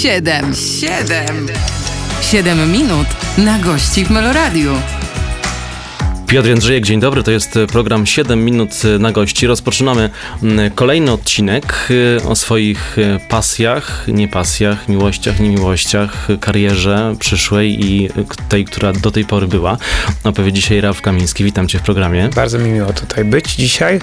Siedem, siedem, siedem minut na gości w Meloradiu. Piotr Jędrzejek, dzień dobry. To jest program 7 minut na gości. Rozpoczynamy mm, kolejny odcinek y, o swoich y, pasjach, niepasjach, miłościach, niemiłościach, karierze przyszłej i tej, która do tej pory była. Opowie dzisiaj Ralf Kamiński. Witam cię w programie. Bardzo mi miło tutaj być dzisiaj.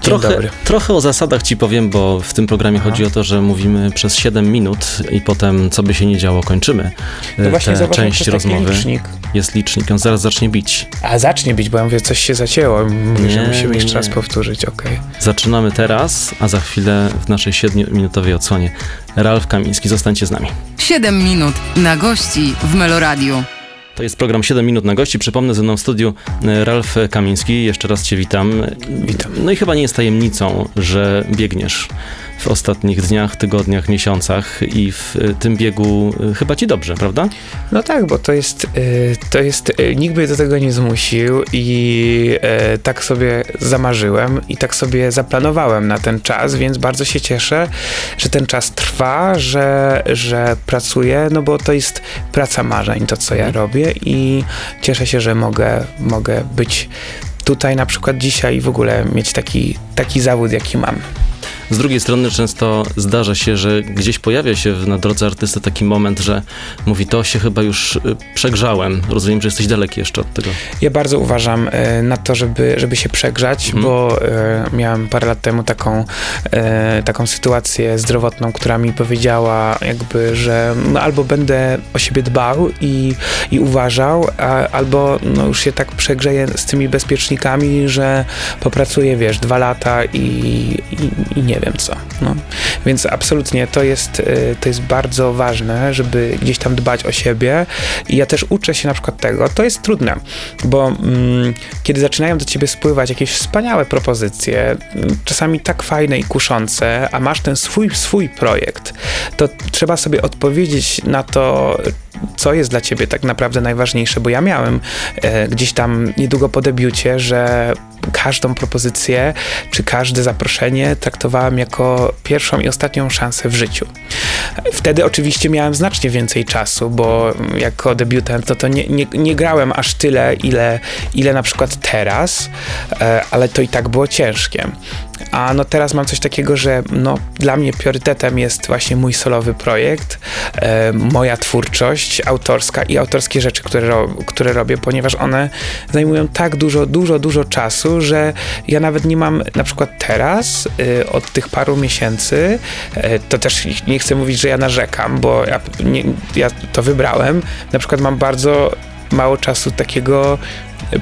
Trochę, trochę o zasadach ci powiem, bo w tym programie Aha. chodzi o to, że mówimy przez 7 minut i potem, co by się nie działo, kończymy no właśnie, tę część rozmowy. Licznik. Jest licznik, on zaraz zacznie bić. A zacznie bić, bo ja mówię, coś się zacięło. Mówię, nie, że musimy jeszcze raz powtórzyć, okej. Okay. Zaczynamy teraz, a za chwilę w naszej 7-minutowej odsłonie Ralf Kamiński. Zostańcie z nami. 7 minut na gości w Meloradiu. To jest program 7 minut na gości. Przypomnę ze mną w studiu e, Ralf Kamiński. Jeszcze raz cię witam. Witam. No i chyba nie jest tajemnicą, że biegniesz w ostatnich dniach, tygodniach, miesiącach i w e, tym biegu e, chyba ci dobrze, prawda? No tak, bo to jest, to jest, nikt mnie do tego nie zmusił i tak sobie zamarzyłem i tak sobie zaplanowałem na ten czas, więc bardzo się cieszę, że ten czas trwa, że, że pracuję, no bo to jest praca marzeń, to co ja mhm. robię i cieszę się, że mogę, mogę być tutaj na przykład dzisiaj i w ogóle mieć taki, taki zawód, jaki mam. Z drugiej strony często zdarza się, że gdzieś pojawia się na drodze artysty taki moment, że mówi, to się chyba już y, przegrzałem. Rozumiem, że jesteś daleki jeszcze od tego. Ja bardzo uważam y, na to, żeby, żeby się przegrzać, mhm. bo y, miałem parę lat temu taką, taką sytuację zdrowotną, która mi powiedziała jakby, że no, albo będę o siebie dbał i, i uważał, a, albo no, już się tak przegrzeję z tymi bezpiecznikami, że popracuję, wiesz, dwa lata i, i, i nie wiem co. No. Więc absolutnie to jest, y, to jest bardzo ważne, żeby gdzieś tam dbać o siebie i ja też uczę się na przykład tego. To jest trudne, bo mm, kiedy zaczynają do ciebie spływać jakieś wspaniałe propozycje, mm, czasami tak fajne i kuszące, a masz ten swój, swój projekt, to trzeba sobie odpowiedzieć na to, co jest dla ciebie tak naprawdę najważniejsze, bo ja miałem e, gdzieś tam niedługo po debiucie, że każdą propozycję czy każde zaproszenie traktowałem jako pierwszą i ostatnią szansę w życiu. Wtedy oczywiście miałem znacznie więcej czasu, bo jako debiutant to, to nie, nie, nie grałem aż tyle, ile, ile na przykład teraz, e, ale to i tak było ciężkie. A no teraz mam coś takiego, że no, dla mnie priorytetem jest właśnie mój solowy projekt, e, moja twórczość autorska i autorskie rzeczy, które, ro, które robię, ponieważ one zajmują tak dużo, dużo, dużo czasu, że ja nawet nie mam na przykład teraz, e, od tych paru miesięcy, e, to też nie chcę mówić, że ja narzekam, bo ja, nie, ja to wybrałem. Na przykład mam bardzo mało czasu takiego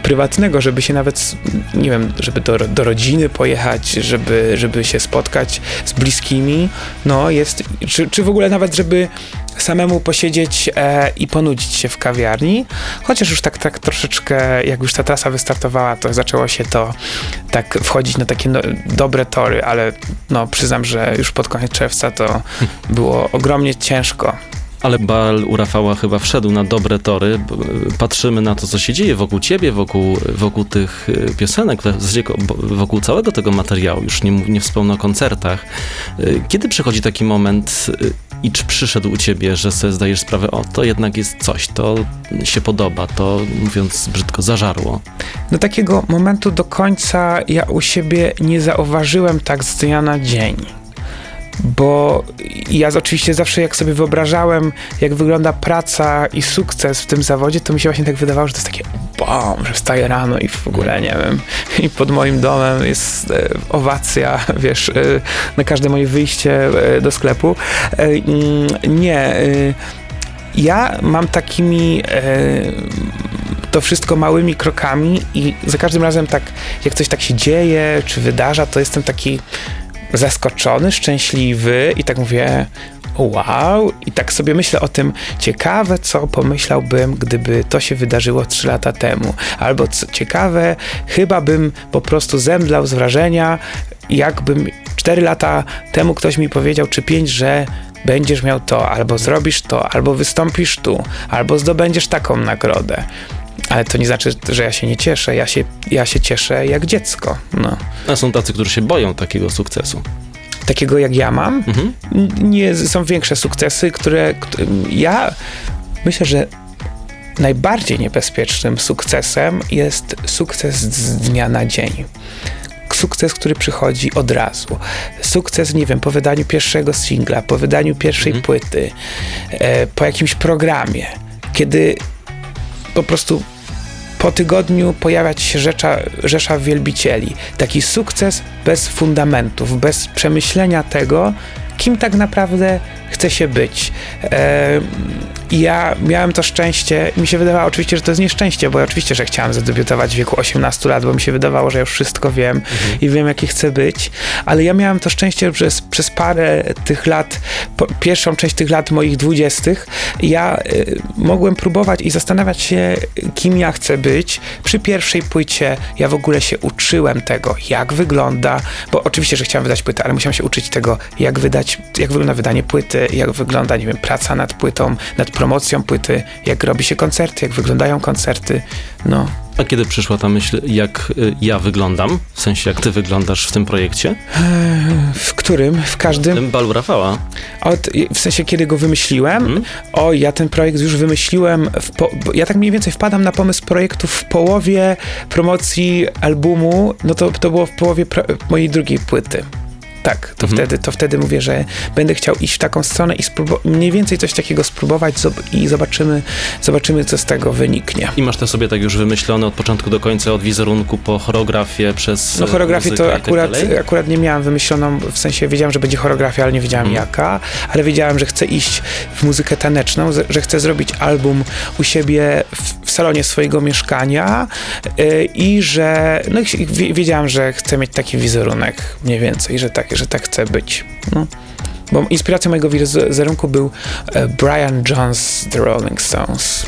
prywatnego, żeby się nawet, nie wiem, żeby do, do rodziny pojechać, żeby, żeby się spotkać z bliskimi, no jest, czy, czy w ogóle nawet, żeby samemu posiedzieć e, i ponudzić się w kawiarni, chociaż już tak, tak troszeczkę, jak już ta trasa wystartowała, to zaczęło się to tak wchodzić na takie no, dobre tory, ale no przyznam, że już pod koniec czerwca to było ogromnie ciężko ale bal u Rafała chyba wszedł na dobre tory. Patrzymy na to, co się dzieje wokół ciebie, wokół, wokół tych y, piosenek, wokół całego tego materiału. Już nie, nie wspomnę o koncertach. Y, kiedy przychodzi taki moment y, i czy przyszedł u ciebie, że sobie zdajesz sprawę, o, to jednak jest coś, to się podoba, to mówiąc brzydko, zażarło? Do takiego momentu do końca ja u siebie nie zauważyłem tak z dnia na dzień bo ja oczywiście zawsze jak sobie wyobrażałem, jak wygląda praca i sukces w tym zawodzie, to mi się właśnie tak wydawało, że to jest takie bom, że wstaję rano i w ogóle nie wiem, i pod moim domem jest e, owacja, wiesz, e, na każde moje wyjście e, do sklepu. E, nie, e, ja mam takimi e, to wszystko małymi krokami i za każdym razem tak, jak coś tak się dzieje, czy wydarza, to jestem taki zaskoczony, szczęśliwy i tak mówię, wow, i tak sobie myślę o tym, ciekawe, co pomyślałbym, gdyby to się wydarzyło 3 lata temu. Albo co, ciekawe, chyba bym po prostu zemdlał z wrażenia, jakbym 4 lata temu ktoś mi powiedział, czy 5, że będziesz miał to, albo zrobisz to, albo wystąpisz tu, albo zdobędziesz taką nagrodę. Ale to nie znaczy, że ja się nie cieszę. Ja się, ja się cieszę jak dziecko. No. A są tacy, którzy się boją takiego sukcesu. takiego jak ja mam. Mhm. Nie, są większe sukcesy, które, kt- ja myślę, że najbardziej niebezpiecznym sukcesem jest sukces z dnia na dzień. Sukces, który przychodzi od razu. Sukces, nie wiem, po wydaniu pierwszego singla, po wydaniu pierwszej Mhm. płyty, e, po jakimś programie, kiedy po prostu po tygodniu pojawiać się rzecza, rzesza wielbicieli. Taki sukces bez fundamentów, bez przemyślenia tego, kim tak naprawdę chce się być. Ja miałem to szczęście, mi się wydawało oczywiście, że to jest nieszczęście, bo oczywiście, że chciałem zadebiutować w wieku 18 lat, bo mi się wydawało, że już wszystko wiem i wiem, jaki chcę być, ale ja miałem to szczęście, że przez, przez parę tych lat, po, pierwszą część tych lat moich dwudziestych, ja y, mogłem próbować i zastanawiać się, kim ja chcę być. Przy pierwszej płycie ja w ogóle się uczyłem tego, jak wygląda, bo oczywiście, że chciałem wydać płytę, ale musiałem się uczyć tego, jak wydać, jak wygląda wydanie płyty, jak wygląda, nie wiem, praca nad płytą, nad promocją płyty, jak robi się koncerty, jak wyglądają koncerty, no. A kiedy przyszła ta myśl, jak y, ja wyglądam, w sensie jak ty wyglądasz w tym projekcie, W którym? W każdym? tym balu Rafała, Od, w sensie, kiedy go wymyśliłem, Mhm. o, ja ten projekt już wymyśliłem, w po, ja tak mniej więcej wpadam na pomysł projektu w połowie promocji albumu, no to, to było w połowie mojej drugiej płyty. Tak, to, Mhm. wtedy, to wtedy mówię, że będę chciał iść w taką stronę i mniej więcej coś takiego spróbować zob- i zobaczymy, zobaczymy, co z tego wyniknie. i masz to sobie tak już wymyślone od początku do końca, od wizerunku po choreografię przez No y, choreografię to tak akurat, dalej? akurat nie miałem wymyśloną, w sensie wiedziałem, że będzie choreografia, ale nie wiedziałem Mhm. jaka, ale wiedziałem, że chcę iść w muzykę taneczną, że chcę zrobić album u siebie w, w salonie swojego mieszkania yy, i że, no i wie- wiedziałem, że chcę mieć taki wizerunek mniej więcej, że tak, że tak chcę być. No. Bo inspiracją mojego wizerunku był e, Brian Jones The Rolling Stones.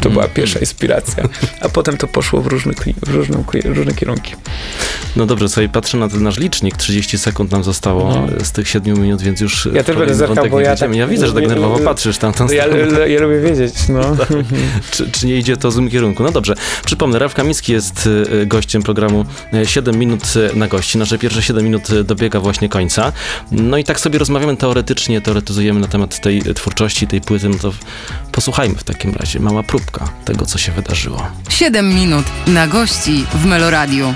To była pierwsza inspiracja. A potem to poszło w w różne, w różne kierunki. No dobrze, sobie patrzę na ten nasz licznik, 30 sekund nam zostało No. z tych 7 minut, więc już Ja też będę zerkał, bo ja tak- ja widzę, że tak nerwowo patrzysz tam tą Ja, stronę. ja lubię wiedzieć, no. czy, czy nie idzie to w złym kierunku. No dobrze, przypomnę, Raf Kamiński jest y, gościem programu y, 7 minut y, na gości. Nasze pierwsze 7 minut y, dobiega właśnie końca. No i tak sobie rozmawiamy teoretycznie, teoretyzujemy na temat tej y, twórczości, tej płyty, no to posłuchajmy w takim razie. Mała próbka tego, co się wydarzyło. 7 minut na gości w Meloradiu.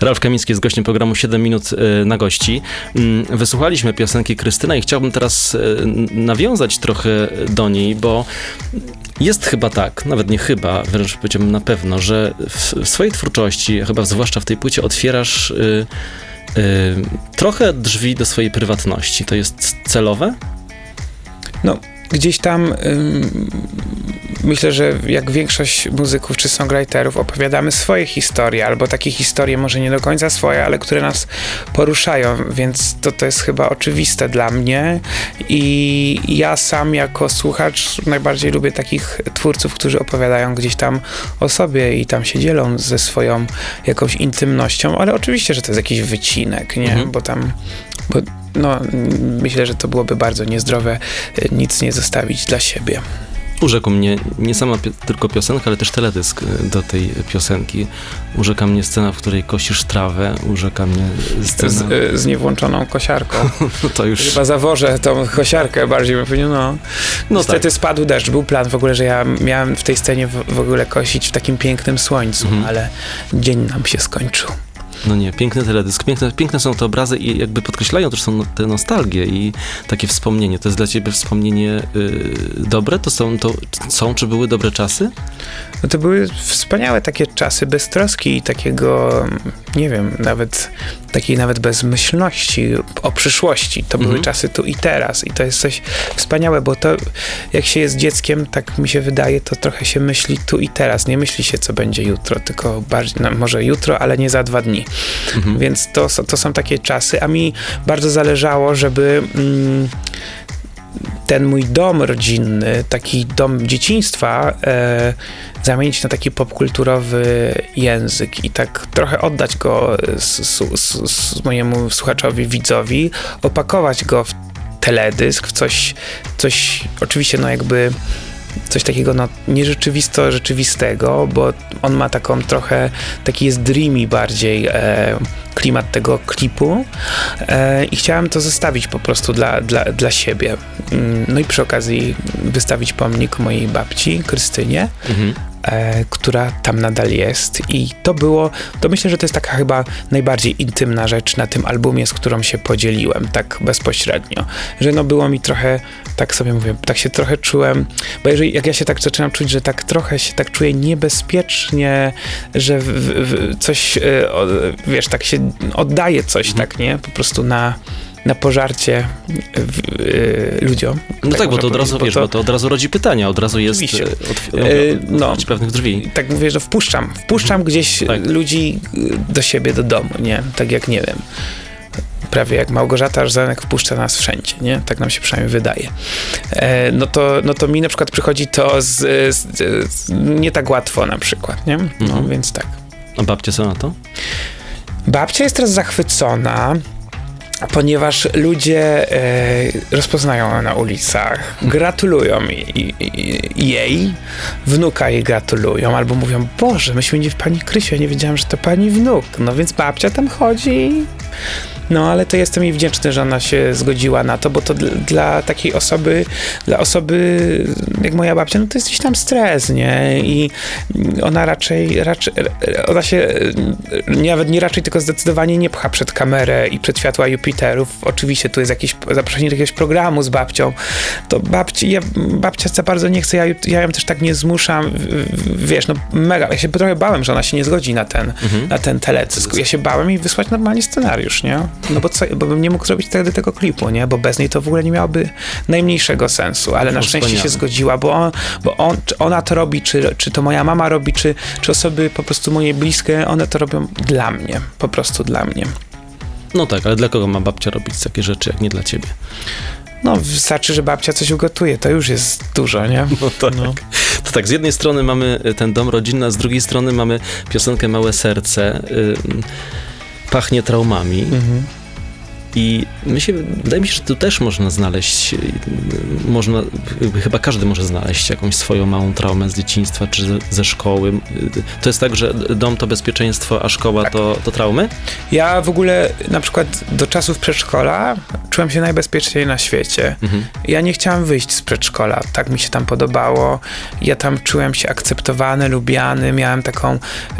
Ralf Kamiński jest gościem programu 7 minut y, na gości. Mm, Wysłuchaliśmy piosenki Krystyna i chciałbym teraz n- nawiązać trochę do niej, bo jest chyba tak, nawet nie chyba, wręcz powiedziałbym na pewno, że w, swojej twórczości, chyba zwłaszcza w tej płycie, otwierasz y, trochę drzwi do swojej prywatności. To jest celowe? No, gdzieś tam myślę, że jak większość muzyków czy songwriterów opowiadamy swoje historie, albo takie historie może nie do końca swoje, ale które nas poruszają, więc to, to jest chyba oczywiste dla mnie i ja sam jako słuchacz najbardziej lubię takich twórców, którzy opowiadają gdzieś tam o sobie i tam się dzielą ze swoją jakąś intymnością, ale oczywiście, że to jest jakiś wycinek, nie? Mhm. Bo tam bo no, myślę, że to byłoby bardzo niezdrowe y, nic nie zostawić dla siebie. Urzekł mnie nie sama pi- tylko piosenka, ale też teledysk y, do tej piosenki. Urzeka mnie scena, w której kosisz trawę, urzeka mnie scena... Z, y, z niewłączoną kosiarką. No to już... Chyba zawożę tą kosiarkę bardziej, bym powiedział, no. No Niestety tak. spadł deszcz. Był plan w ogóle, że ja miałem w tej scenie w, w ogóle kosić w takim pięknym słońcu, Mhm. ale dzień nam się skończył. No nie, piękny teledysk, piękne, piękne są te obrazy i jakby podkreślają też są te nostalgie i takie wspomnienie. To jest dla ciebie wspomnienie y, dobre? To są, to są, czy były dobre czasy? No to były wspaniałe takie czasy bez troski i takiego, nie wiem, nawet takiej nawet bezmyślności o przyszłości. To były Mhm. czasy tu i teraz i to jest coś wspaniałe, bo to jak się jest dzieckiem, tak mi się wydaje, to trochę się myśli tu i teraz. Nie myśli się, co będzie jutro, tylko bardziej, no, może jutro, ale nie za dwa dni. Mhm. Więc to, są- to są takie czasy, a mi bardzo zależało, żeby mm, ten mój dom rodzinny, taki dom dzieciństwa, e, zamienić na taki popkulturowy język i tak trochę oddać go s, s, s, mojemu słuchaczowi, widzowi, opakować go w teledysk, w coś, coś oczywiście no jakby coś takiego no, nierzeczywisto rzeczywistego, bo on ma taką trochę, taki jest dreamy bardziej e, klimat tego klipu e, i chciałem to zostawić po prostu dla, dla, dla siebie. Mm, No i przy okazji wystawić pomnik mojej babci, Krystynie, Mhm. E, która tam nadal jest. I to było, to myślę, że to jest taka chyba najbardziej intymna rzecz na tym albumie, z którą się podzieliłem, tak bezpośrednio. Że no było mi trochę, tak sobie mówię, tak się trochę czułem, bo jeżeli, jak ja się tak zaczynam czuć, że tak trochę się tak czuję niebezpiecznie, że w, w, coś, e, o, wiesz, tak się oddaje coś, Mhm. tak, nie? Po prostu na na pożarcie w, e, ludziom. No tak, bo można to od razu, wiesz, bo to od razu rodzi pytania, od razu jest Oczywiście. e, otw- E, no. pewnych drzwi. tak mówię, że wpuszczam. Wpuszczam gdzieś Tak. ludzi y, do siebie, do domu, nie? Tak jak, nie wiem, prawie jak Małgorzata Żzanek wpuszcza nas wszędzie, nie? Tak nam się przynajmniej wydaje. E, no, to, no to mi na przykład przychodzi to z, z, z, nie tak łatwo na przykład, nie? No, Mhm. więc tak. A babcie co na to? Babcia jest teraz zachwycona, ponieważ ludzie e, rozpoznają ją na ulicach, gratulują i, i, jej, wnuka jej gratulują, albo mówią, Boże, myśmy nie w pani Krysiu, ja nie wiedziałam, że to pani wnuk. No więc babcia tam chodzi. No, ale to jestem jej wdzięczny, że ona się zgodziła na to, bo to dla, takiej osoby, dla osoby jak moja babcia, no to jest gdzieś tam stres, nie? I ona raczej, raczej ona się nawet nie raczej, tylko zdecydowanie nie pcha przed kamerę i przed światła Jupiterów. Oczywiście tu jest jakieś zaproszenie do jakiegoś programu z babcią. To babci, ja, babcia za bardzo nie chce, ja, ja ją też tak nie zmuszam. Wiesz, no mega, ja się trochę bałem, że ona się nie zgodzi na ten, na ten telecysk. Ja się bałem jej wysłać normalnie scenariusz, nie? No bo, co, bo bym nie mógł zrobić wtedy tego klipu, nie? Bo bez niej to w ogóle nie miałoby najmniejszego sensu, ale na No, szczęście się wspaniale. zgodziła, bo, on, bo on, czy ona to robi, czy, czy to moja mama robi, czy, czy osoby po prostu moje bliskie, one to robią dla mnie, po prostu dla mnie. No tak, ale dla kogo ma babcia robić takie rzeczy, jak nie dla ciebie? No, wystarczy, że babcia coś ugotuje, to już jest dużo, nie? No tak. To tak, z jednej strony mamy ten dom rodzinny, a z drugiej strony mamy piosenkę Małe Serce. y, Pachnie traumami. Mhm. I my się, wydaje mi się, że tu też można znaleźć, można, chyba każdy może znaleźć jakąś swoją małą traumę z dzieciństwa czy ze, ze szkoły. To jest tak, że dom to bezpieczeństwo, a szkoła Tak. to, to traumy? Ja w ogóle na przykład do czasów przedszkola czułem się najbezpieczniej na świecie. Mhm. Ja nie chciałem wyjść z przedszkola, tak mi się tam podobało. Ja tam czułem się akceptowany, lubiany. Miałem taką,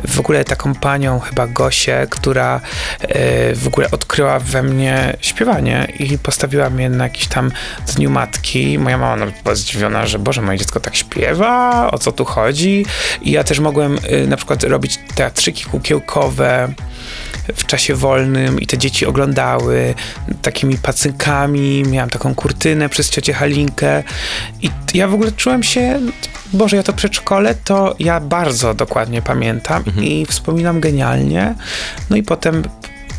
w ogóle taką panią, chyba Gosię, która e, w ogóle odkryła we mnie śpiewanie i postawiła mnie na jakiś tam dniu matki. Moja mama no, była zdziwiona, że Boże, moje dziecko tak śpiewa, o co tu chodzi? I ja też mogłem y, na przykład robić teatrzyki kukiełkowe w czasie wolnym i te dzieci oglądały takimi pacynkami, miałam taką kurtynę przez ciocię Halinkę i ja w ogóle czułem się, Boże, ja to przedszkole to ja bardzo dokładnie pamiętam i wspominam genialnie. No i potem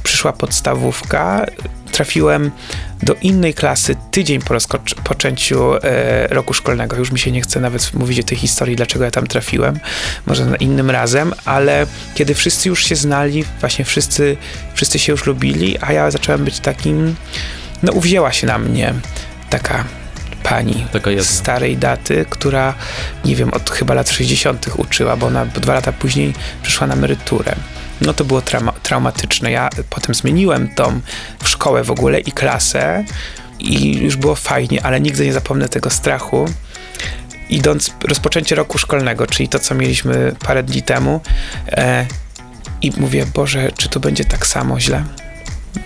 przyszła podstawówka, trafiłem do innej klasy tydzień po rozpoczęciu e, roku szkolnego. Już mi się nie chce nawet mówić o tej historii, dlaczego ja tam trafiłem, może na innym razem, ale kiedy wszyscy już się znali, właśnie wszyscy, wszyscy się już lubili, a ja zacząłem być takim, no uwzięła się na mnie taka pani z starej daty, która, nie wiem, od chyba lat 60. uczyła, bo ona dwa lata później przyszła na emeryturę. No to było trauma- traumatyczne. Ja potem zmieniłem tą szkołę w ogóle i klasę i już było fajnie, ale nigdy nie zapomnę tego strachu. Idąc rozpoczęcie roku szkolnego, czyli to, co mieliśmy parę dni temu e, i mówię, Boże, czy to będzie tak samo źle?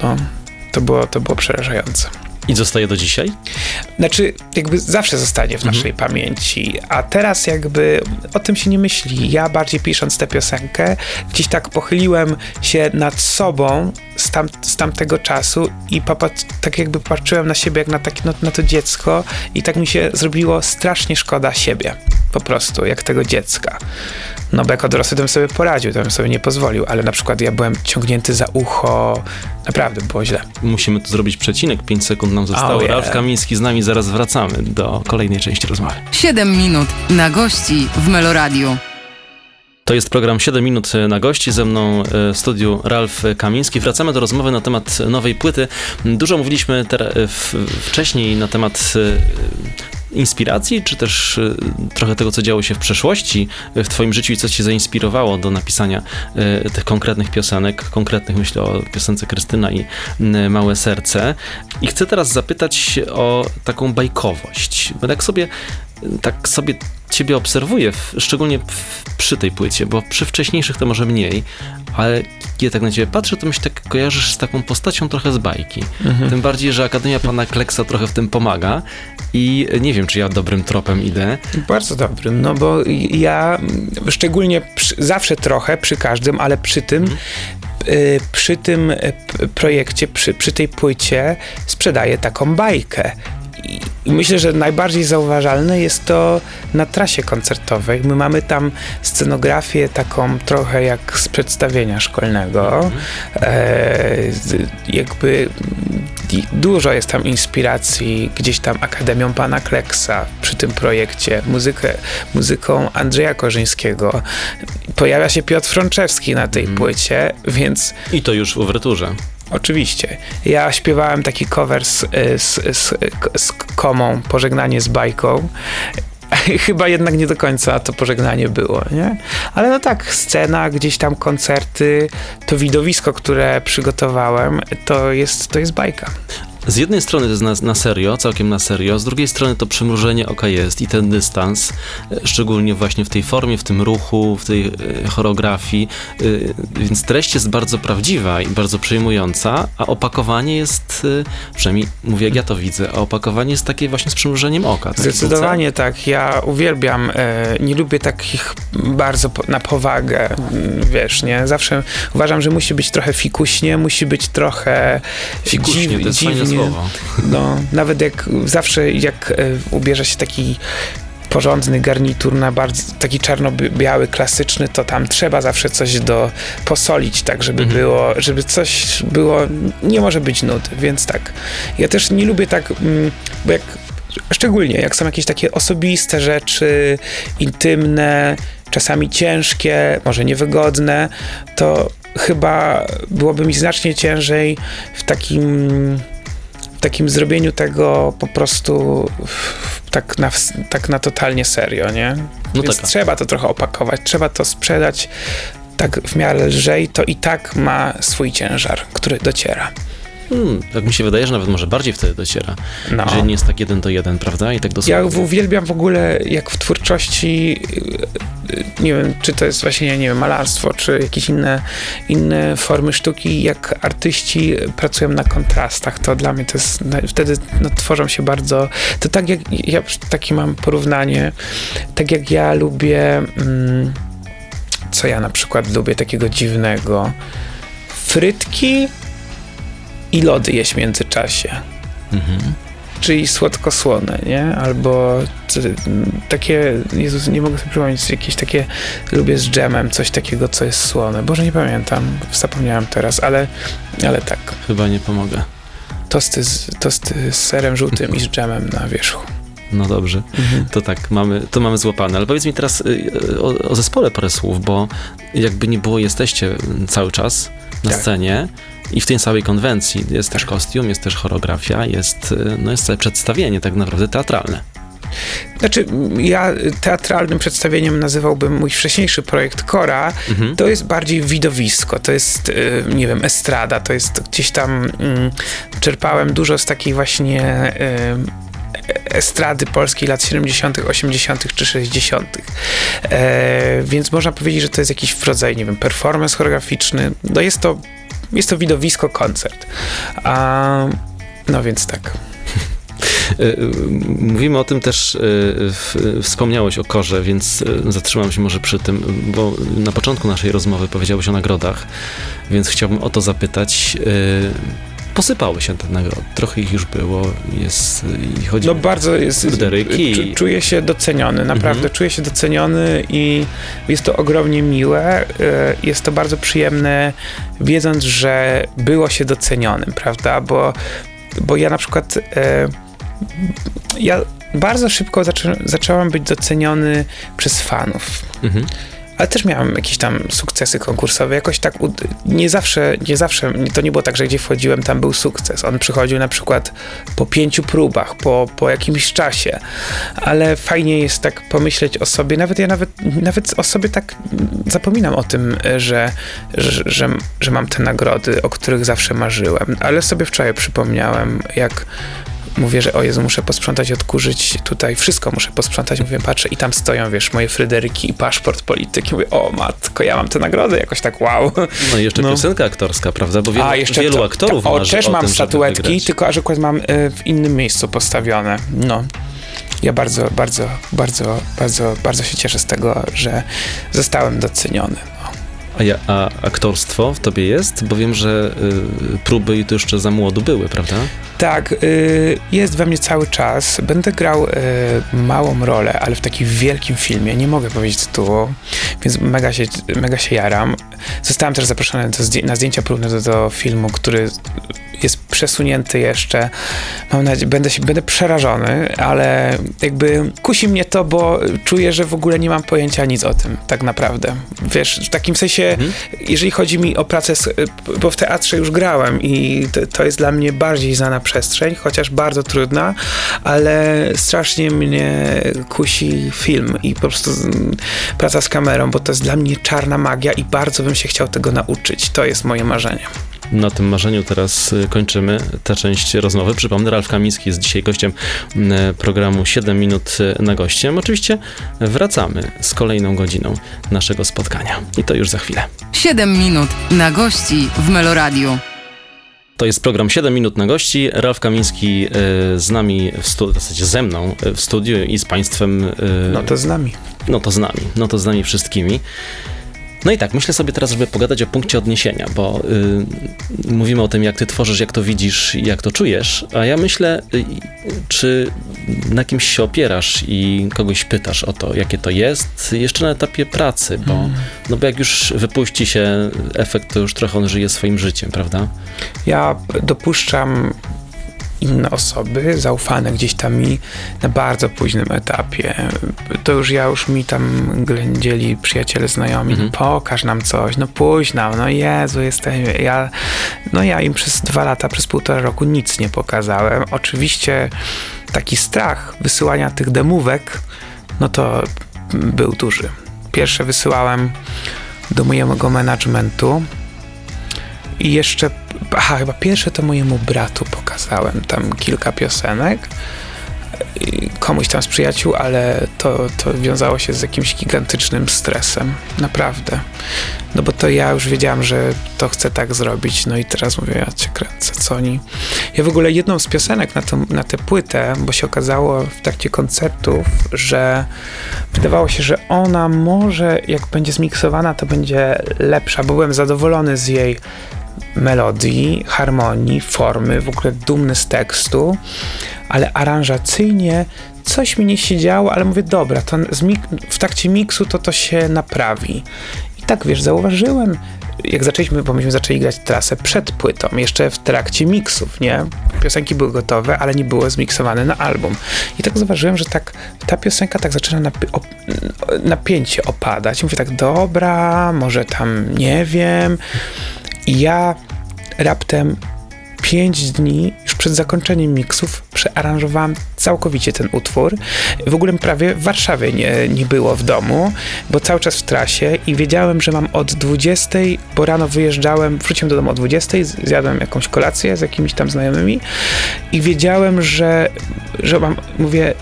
No, to było, to było przerażające. I zostaje do dzisiaj? Znaczy, jakby zawsze zostanie w naszej pamięci, a teraz jakby o tym się nie myśli. Ja bardziej pisząc tę piosenkę, gdzieś tak pochyliłem się nad sobą z, tam, z tamtego czasu i popat, tak jakby patrzyłem na siebie jak na, takie, no, na to dziecko i tak mi się zrobiło strasznie szkoda siebie, po prostu, jak tego dziecka. No bo jako dorosły to bym sobie poradził, to bym sobie nie pozwolił, ale na przykład ja byłem ciągnięty za ucho, naprawdę było źle. Musimy tu zrobić przecinek, 5 sekund nam zostało. Oh, yeah. Ralf Kamiński z nami, zaraz wracamy do kolejnej części rozmowy. 7 minut na gości w Meloradiu. To jest program 7 minut na gości. Ze mną e, w studiu Ralf Kamiński. Wracamy do rozmowy na temat nowej płyty. Dużo mówiliśmy wcześniej na temat e, inspiracji, czy też y, trochę tego, co działo się w przeszłości w twoim życiu i co cię zainspirowało do napisania y, tych konkretnych piosenek, konkretnych myślę o piosence Krystyna i y, Małe Serce. I chcę teraz zapytać o taką bajkowość, bo tak sobie tak sobie ciebie obserwuję, szczególnie przy tej płycie, bo przy wcześniejszych to może mniej, ale kiedy tak na ciebie patrzę, to się tak kojarzysz z taką postacią trochę z bajki. Mhm. Tym bardziej, że Akademia Pana Kleksa trochę w tym pomaga i nie wiem, czy ja dobrym tropem idę. Bardzo dobrym, no bo ja szczególnie przy, zawsze trochę, przy każdym, ale przy tym mhm przy tym projekcie, przy, przy tej płycie sprzedaję taką bajkę. I myślę, że najbardziej zauważalne jest to na trasie koncertowej. My mamy tam scenografię taką trochę jak z przedstawienia szkolnego. E, jakby dużo jest tam inspiracji gdzieś tam Akademią Pana Kleksa przy tym projekcie, muzykę, muzyką Andrzeja Korzyńskiego. Pojawia się Piotr Frączewski na tej mm. płycie, więc... I to już w uwerturze. Oczywiście. Ja śpiewałem taki cover z, z, z, z komą, pożegnanie z bajką. Chyba jednak nie do końca to pożegnanie było, nie? Ale no tak, scena, gdzieś tam koncerty, to widowisko, które przygotowałem, to jest, to jest bajka z jednej strony to jest na, na, serio, całkiem na serio, z drugiej strony to przymrużenie oka jest i ten dystans, e, szczególnie właśnie w tej formie, w tym ruchu, w tej e, choreografii, e, więc treść jest bardzo prawdziwa i bardzo przejmująca, a opakowanie jest, przynajmniej mówię jak ja to widzę, a opakowanie jest takie właśnie z przymrużeniem oka. Zdecydowanie tak, ja uwielbiam, nie lubię takich bardzo na powagę, wiesz, nie, zawsze uważam, że musi być trochę fikuśnie, musi być trochę fikuśnie, dziw, dziwnie, słowo. No, nawet jak zawsze jak e, ubierze się taki porządny garnitur na bardzo taki czarno-biały, klasyczny, to tam trzeba zawsze coś do posolić, tak, żeby mhm. było, żeby coś było, nie może być nud, więc tak. Ja też nie lubię tak, mm, bo jak szczególnie jak są jakieś takie osobiste rzeczy, intymne, czasami ciężkie, może niewygodne, to chyba byłoby mi znacznie ciężej w takim takim zrobieniu tego po prostu tak na, tak na totalnie serio, nie? No Więc taka. trzeba to trochę opakować, trzeba to sprzedać tak w miarę lżej, to i tak ma swój ciężar, który dociera. Hmm, tak mi się wydaje, że nawet może bardziej wtedy dociera. No. Że nie jest tak jeden do jeden, prawda? I tak dosłownie. Ja uwielbiam w ogóle, jak w twórczości, nie wiem, czy to jest właśnie, nie wiem, malarstwo, czy jakieś inne, inne formy sztuki, jak artyści pracują na kontrastach, to dla mnie to jest, wtedy no, tworzą się bardzo, to tak jak, ja takie mam porównanie, tak jak ja lubię, mm, co ja na przykład lubię takiego dziwnego, frytki i lody jeść w międzyczasie. Mhm. Czyli słodko-słone, nie? Albo takie, Jezus, nie mogę sobie przypomnieć, jakieś takie, lubię z dżemem, coś takiego, co jest słone. Boże, nie pamiętam, zapomniałem teraz, ale, ale tak. Chyba nie pomogę. Tosty z, tosty z serem żółtym i z dżemem na wierzchu. No dobrze, mhm. to tak, mamy, to mamy złapane. Ale powiedz mi teraz y, o, o, zespole parę słów, bo jakby nie było, jesteście cały czas na tak. scenie i w tej samej konwencji jest też kostium, jest też choreografia, jest, y, no jest całe przedstawienie tak naprawdę teatralne. Znaczy, ja teatralnym przedstawieniem nazywałbym mój wcześniejszy projekt Kora. Mhm. To jest bardziej widowisko, to jest, y, nie wiem, estrada, to jest gdzieś tam mm, czerpałem dużo z takiej właśnie y, estrady polskiej lat 70., 80. czy 60. E, więc można powiedzieć, że to jest jakiś rodzaj, nie wiem, performance choreograficzny. No jest to jest to widowisko, koncert. A, no więc tak. E, e, mówimy o tym też, e, wspomniałeś o korze, więc zatrzymam się może przy tym, bo na początku naszej rozmowy powiedziałeś o nagrodach, więc chciałbym o to zapytać posypały się te nagrody. Trochę ich już było, jest i chodzi No bardzo jest, Fryderyki. czuję się doceniony, naprawdę mhm. czuję się doceniony i jest to ogromnie miłe, e, jest to bardzo przyjemne, wiedząc, że było się docenionym, prawda, bo, bo ja na przykład e, ja bardzo szybko zaczą, zacząłem być doceniony przez fanów. Mhm ale też miałem jakieś tam sukcesy konkursowe. Jakoś tak nie zawsze, nie zawsze, to nie było tak, że gdzie wchodziłem, tam był sukces. On przychodził na przykład po pięciu próbach, po, po jakimś czasie, ale fajnie jest tak pomyśleć o sobie, nawet ja nawet, nawet o sobie tak zapominam o tym, że, że, że, że mam te nagrody, o których zawsze marzyłem, ale sobie wczoraj przypomniałem, jak mówię, że o Jezu, muszę posprzątać, odkurzyć tutaj, wszystko muszę posprzątać, mówię, patrzę i tam stoją, wiesz, moje Fryderyki i paszport polityki, mówię, o matko, ja mam te nagrody, jakoś tak wow. No i jeszcze No. piosenka aktorska, prawda? Bo wielu, A, jeszcze wielu to- aktorów to, o, też o mam tym, statuetki, tylko że akurat mam y, w innym miejscu postawione, no. Ja bardzo, bardzo, bardzo, bardzo, bardzo się cieszę z tego, że zostałem doceniony. No. A, ja, a aktorstwo w tobie jest? Bo wiem, że y, próby i to jeszcze za młodu były, prawda? Tak, y, jest we mnie cały czas. Będę grał y, małą rolę, ale w takim wielkim filmie. Nie mogę powiedzieć tytułu, więc mega się, mega się jaram. Zostałem też zaproszony do na zdjęcia próbne do, do filmu, który jest przesunięty jeszcze. Mam nadzieję, będę, się, będę przerażony, ale jakby kusi mnie to, bo czuję, że w ogóle nie mam pojęcia nic o tym, tak naprawdę. Wiesz, w takim sensie, Mhm. jeżeli chodzi mi o pracę, z, bo w teatrze już grałem i to, to jest dla mnie bardziej znana przestrzeń, chociaż bardzo trudna, ale strasznie mnie kusi film i po prostu praca z kamerą, bo to jest dla mnie czarna magia i bardzo bym się chciał tego nauczyć. To jest moje marzenie. Na tym marzeniu teraz y, kończymy tę część rozmowy. Przypomnę, Ralf Kamiński jest dzisiaj gościem programu 7 minut y, na gościem. Oczywiście wracamy z kolejną godziną naszego spotkania. I to już za chwilę. 7 minut na gości w Meloradiu. To jest program 7 minut na gości. Ralf Kamiński y, z nami, w stu- w zasadzie ze mną y, w studiu i z Państwem. y, No to z nami. No to z nami, no to z nami wszystkimi. No i tak, myślę sobie teraz, żeby pogadać o punkcie odniesienia, bo y, mówimy o tym, jak ty tworzysz, jak to widzisz, jak to czujesz, a ja myślę, y, czy na kimś się opierasz i kogoś pytasz o to, jakie to jest, jeszcze na etapie pracy, bo, no bo jak już wypuści się efekt, to już trochę on żyje swoim życiem, prawda? Ja dopuszczam inne osoby, zaufane gdzieś tam mi na bardzo późnym etapie. To już ja już mi tam ględzieli przyjaciele, znajomi, Mhm. pokaż nam coś, no pójdź nam, no Jezu, jesteśmy. Ja, no ja im przez dwa lata, przez półtora roku nic nie pokazałem. Oczywiście taki strach wysyłania tych demówek, no to był duży. Pierwsze wysyłałem do mojego managementu, i jeszcze, aha, chyba pierwsze to mojemu bratu pokazałem tam kilka piosenek. Komuś tam z przyjaciół, ale to, to wiązało się z jakimś gigantycznym stresem. Naprawdę. No bo to ja już wiedziałam, że to chcę tak zrobić. No i teraz mówię, ja cię kręcę, co oni. Ja w ogóle jedną z piosenek na, na tę płytę, bo się okazało w trakcie koncertów, że wydawało się, że ona może, jak będzie zmiksowana, to będzie lepsza, bo byłem zadowolony z jej melodii, harmonii, formy, w ogóle dumny z tekstu, ale aranżacyjnie coś mi nie siedziało, ale mówię, dobra, to w trakcie miksu to to się naprawi. I tak, wiesz, zauważyłem, jak zaczęliśmy, bo myśmy zaczęli grać trasę przed płytą, jeszcze w trakcie miksów, nie? Piosenki były gotowe, ale nie było zmiksowane na album. I tak zauważyłem, że tak ta piosenka tak zaczyna napi- op- napięcie opadać. Mówię tak, dobra, może tam nie wiem. I ja raptem 5 dni już przed zakończeniem miksów przearanżowałem całkowicie ten utwór. W ogóle prawie w Warszawie nie, nie było w domu, bo cały czas w trasie i wiedziałem, że mam od 20, bo rano wyjeżdżałem, wróciłem do domu o 20, zjadłem jakąś kolację z jakimiś tam znajomymi i wiedziałem, że, że mam, mówię,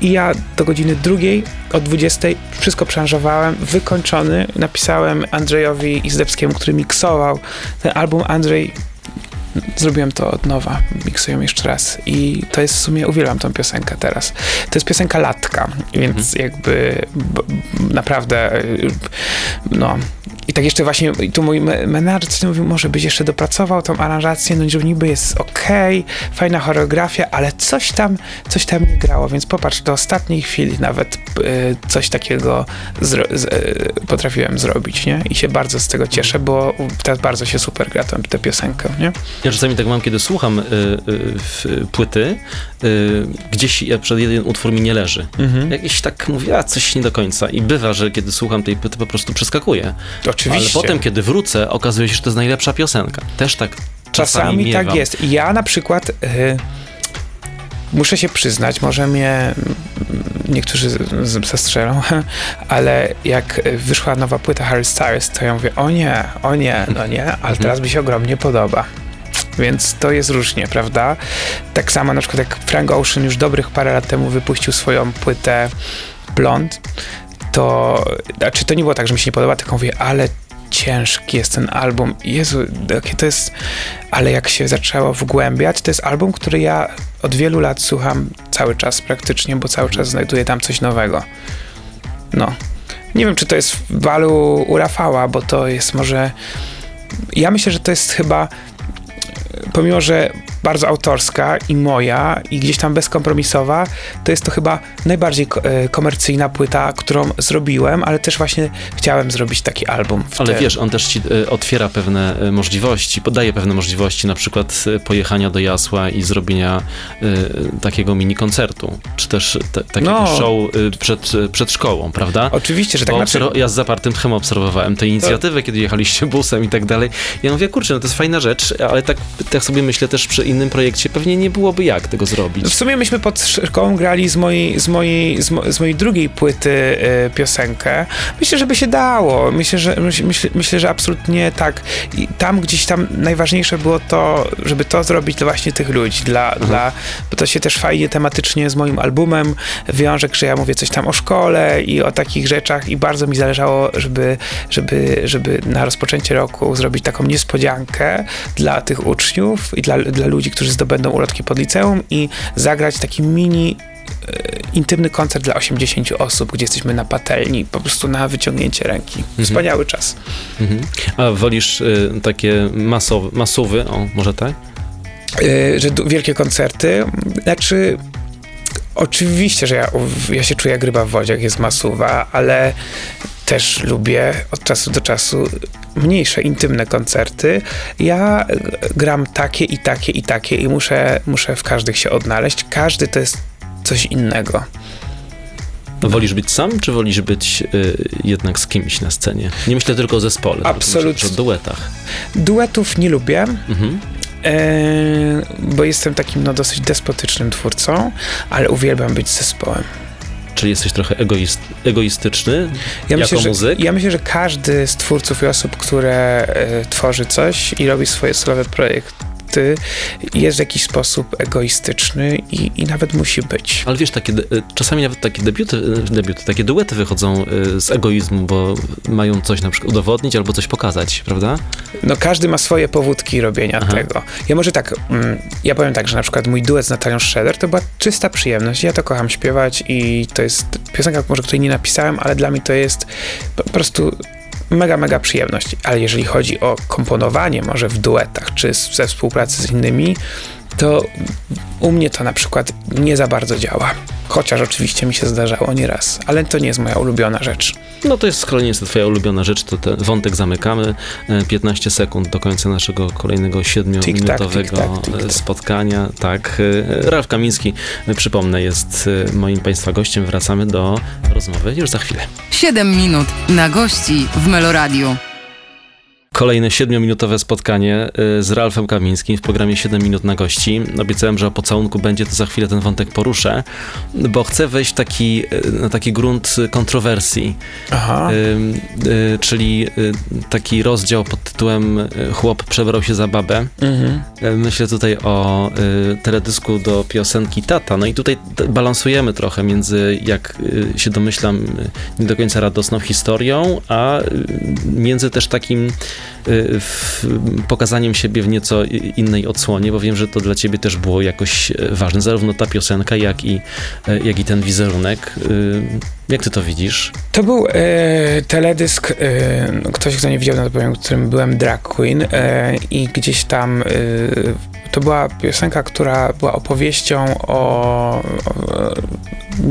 i ja do godziny drugiej, od 20 wszystko przearanżowałem, wykończony. Napisałem Andrzejowi Izdebskiemu, który miksował ten album. Andrzej, zrobiłem to od nowa, miksuję jeszcze raz. I to jest w sumie, uwielbiam tą piosenkę teraz. To jest piosenka Latka, więc jakby b, naprawdę, y, no, I tak jeszcze właśnie, i tu mój me- menadżer coś mówił, może byś jeszcze dopracował tą aranżację, no niby jest okej, fajna choreografia, ale coś tam, coś tam nie grało, więc popatrz, do ostatniej chwili nawet y, coś takiego zro- z, y, potrafiłem zrobić, nie? I się bardzo z tego cieszę, bo teraz bardzo się super gra tę, piosenkę, nie? Ja czasami tak mam, kiedy słucham y, y, płyty, y, gdzieś ja przed jeden utwór mi nie leży. Mhm. Jakiś tak mówię, a coś nie do końca. I bywa, że kiedy słucham tej płyty, po prostu przeskakuję. Oczywiście. Ale potem, kiedy wrócę, okazuje się, że to jest najlepsza piosenka. Też tak czasami, Czasami miewam. tak jest. Ja na przykład y, muszę się przyznać, może mnie mm, niektórzy zastrzelą, ale jak wyszła nowa płyta Harry Styles, to ja mówię, o nie, o nie, no nie, ale teraz mi się ogromnie podoba. Więc to jest różnie, prawda? Tak samo na przykład jak Frank Ocean już dobrych parę lat temu wypuścił swoją płytę Blond, to znaczy to nie było tak, że mi się nie podoba, tylko mówię, ale ciężki jest ten album. Jezu, jakie to jest... Ale jak się zaczęło wgłębiać, to jest album, który ja od wielu lat słucham cały czas praktycznie, bo cały czas znajduję tam coś nowego. No. Nie wiem, czy to jest w balu u Rafała, bo to jest może... Ja myślę, że to jest chyba pomimo, że bardzo autorska i moja i gdzieś tam bezkompromisowa, to jest to chyba najbardziej e, komercyjna płyta, którą zrobiłem, ale też właśnie chciałem zrobić taki album. w Ale te- wiesz, on też ci e, otwiera pewne e, możliwości, podaje pewne możliwości, na przykład pojechania do Jasła i zrobienia takiego mini koncertu, czy też te, takiego No. show przed, przed szkołą, prawda? Oczywiście, że tak Bo znaczy, obserw- ja z zapartym tchem obserwowałem tę inicjatywę, kiedy jechaliście busem i tak dalej. Ja mówię, kurczę, no to jest fajna rzecz, ale tak, tak sobie myślę też przy innym projekcie pewnie nie byłoby jak tego zrobić. W sumie myśmy pod szkołą grali z mojej, z mojej, z, mo, z mojej drugiej płyty e, piosenkę. Myślę, że by się dało. Myślę, że, myśl, myśl, myślę, że absolutnie tak. I tam gdzieś tam najważniejsze było to, żeby to zrobić dla właśnie tych ludzi, dla, dla, bo to się też fajnie tematycznie z moim albumem wiąże, że ja mówię coś tam o szkole i o takich rzeczach i bardzo mi zależało, żeby, żeby, żeby na rozpoczęcie roku zrobić taką niespodziankę dla tych uczniów i dla, dla ludzi, którzy zdobędą ulotki pod liceum i zagrać taki mini e, intymny koncert dla 80 osób, gdzie jesteśmy na patelni, po prostu na wyciągnięcie ręki. Wspaniały czas. Mhm. A wolisz y, takie masowe, masówy, o, może tak? E, że wielkie koncerty, znaczy oczywiście, że ja, ja się czuję jak ryba w wodzie, jak jest masuwa, ale też lubię od czasu do czasu mniejsze, intymne koncerty. Ja e, gram takie i takie i takie i muszę, muszę w każdych się odnaleźć. Każdy to jest coś innego. Wolisz być sam, czy wolisz być y, jednak z kimś na scenie? Nie myślę tylko o zespole, Absolutnie. o duetach. Duetów nie lubię, Mhm. e, bo jestem takim no, dosyć despotycznym twórcą, ale uwielbiam być zespołem. Czy jesteś trochę egoist, egoistyczny Ja jako myślę, ja myślę, że każdy z twórców i osób, które e, tworzy coś i robi swoje solowe projekty, jest w jakiś sposób egoistyczny i, i nawet musi być. Ale wiesz, takie, y, czasami nawet takie debiuty, y, debiuty, takie duety wychodzą y, z egoizmu, bo mają coś na przykład udowodnić albo coś pokazać, prawda? No każdy ma swoje powódki robienia Aha. tego. Ja może tak, mm, ja powiem tak, że na przykład mój duet z Natalią Schroeder to była czysta przyjemność. Ja to kocham śpiewać i to jest piosenka, może której nie napisałem, ale dla mnie to jest po prostu mega, mega przyjemność. Ale jeżeli chodzi o komponowanie może w duetach, czy ze współpracy z innymi, to u mnie to na przykład nie za bardzo działa. Chociaż oczywiście mi się zdarzało nieraz, ale to nie jest moja ulubiona rzecz. No to jest z kolei niestety twoja ulubiona rzecz, to ten wątek zamykamy. E, 15 sekund do końca naszego kolejnego siedmiominutowego Tik-tak, tik-tak, e, tik-tak. spotkania. Tak, e, Ralf Kamiński, e, przypomnę, jest e, moim Państwa gościem. Wracamy do rozmowy już za chwilę. 7 minut na gości w Meloradiu. Kolejne siedmiominutowe spotkanie y, z Ralfem Kamińskim w programie 7 minut na gości. Obiecałem, że o pocałunku będzie, to za chwilę ten wątek poruszę, bo chcę wejść taki, y, na taki grunt kontrowersji, Aha. y, y, czyli y, taki rozdział pod tytułem Chłop przebrał się za babę. Mhm. Myślę tutaj o y, teledysku do piosenki Tata. No i tutaj balansujemy trochę między, jak się domyślam, nie do końca radosną historią, a między też takim pokazaniem siebie w nieco innej odsłonie, bo wiem, że to dla ciebie też było jakoś e, ważne, zarówno ta piosenka, jak i, e, jak i ten wizerunek. Y, Jak ty to widzisz? To był e, teledysk, e, ktoś kto nie widział, no to powiem, w którym byłem drag queen e, i gdzieś tam e, to była piosenka, która była opowieścią o, o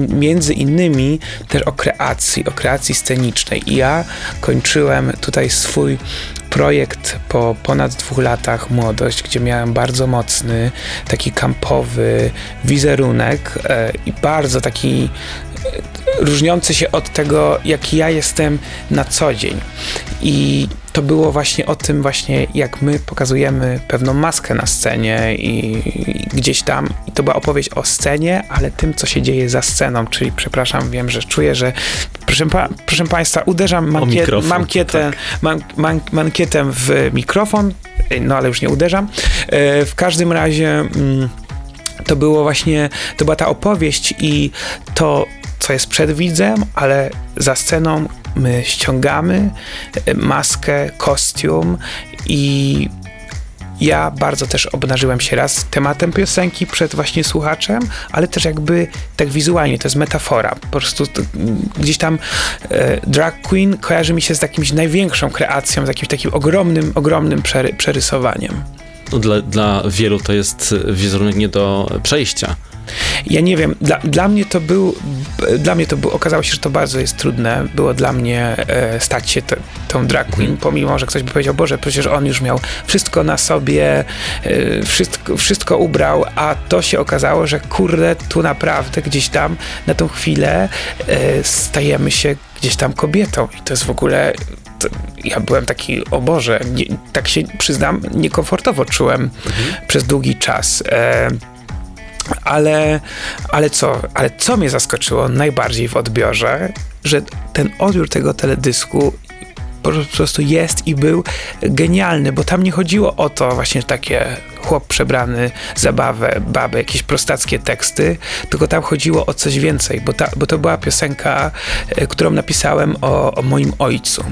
między innymi też o kreacji, o kreacji scenicznej. I ja kończyłem tutaj swój projekt po ponad dwóch latach młodość, gdzie miałem bardzo mocny, taki kampowy wizerunek e, i bardzo taki różniący się od tego, jaki ja jestem na co dzień. I to było właśnie o tym właśnie, jak my pokazujemy pewną maskę na scenie i, i, gdzieś tam. I to była opowieść o scenie, ale tym, co się dzieje za sceną, czyli przepraszam, wiem, że czuję, że proszę, pa, proszę Państwa, uderzam mankiet, mankietę, tak. man, man, mankietem w mikrofon, no ale już nie uderzam. E, w każdym razie... Mm, to było właśnie, to była ta opowieść i to, co jest przed widzem, ale za sceną my ściągamy e, maskę, kostium i ja bardzo też obnażyłem się raz tematem piosenki przed właśnie słuchaczem, ale też jakby tak wizualnie, to jest metafora. Po prostu to, gdzieś tam e, drag queen kojarzy mi się z jakimś największą kreacją, z jakimś takim ogromnym, ogromnym przery, przerysowaniem. No dla, dla wielu to jest wizerunek nie do przejścia. Ja nie wiem, dla, dla mnie to był, dla mnie to był, okazało się, że to bardzo jest trudne, było dla mnie e, stać się te, tą drag queen, mhm. pomimo, że ktoś by powiedział, Boże, przecież on już miał wszystko na sobie, e, wszystko, wszystko ubrał, a to się okazało, że kurde, tu naprawdę gdzieś tam na tą chwilę e, stajemy się gdzieś tam kobietą i to jest w ogóle ja byłem taki, o Boże, nie, tak się przyznam, niekomfortowo czułem mhm. przez długi czas. E, ale, ale co? Ale co mnie zaskoczyło najbardziej w odbiorze, że ten odbiór tego teledysku po prostu jest i był genialny, bo tam nie chodziło o to właśnie takie chłop przebrany, zabawę, babę, jakieś prostackie teksty, tylko tam chodziło o coś więcej, bo, ta, bo to była piosenka, e, którą napisałem o, o moim ojcu.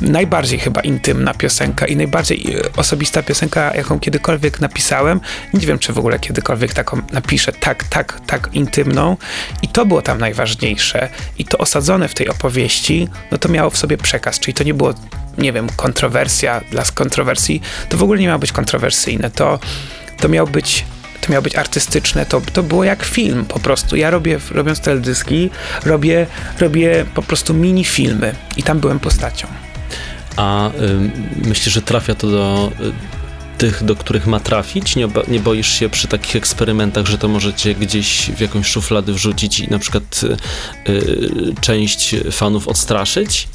Najbardziej chyba intymna piosenka i najbardziej e, osobista piosenka, jaką kiedykolwiek napisałem. Nie wiem, czy w ogóle kiedykolwiek taką napiszę, tak, tak, tak intymną. I to było tam najważniejsze. I to osadzone w tej opowieści, no to miało w sobie przekaz, czyli to nie było nie wiem, kontrowersja dla kontrowersji, to w ogóle nie miało być kontrowersyjne. To, to miało być to miało być artystyczne, to, to było jak film po prostu. Ja robię, robiąc teledyski, robię, robię po prostu mini filmy i tam byłem postacią. A y, myślę, że trafia to do tych, do których ma trafić? Nie, nie boisz się przy takich eksperymentach, że to możecie gdzieś w jakąś szufladę wrzucić i na przykład y, y, część fanów odstraszyć?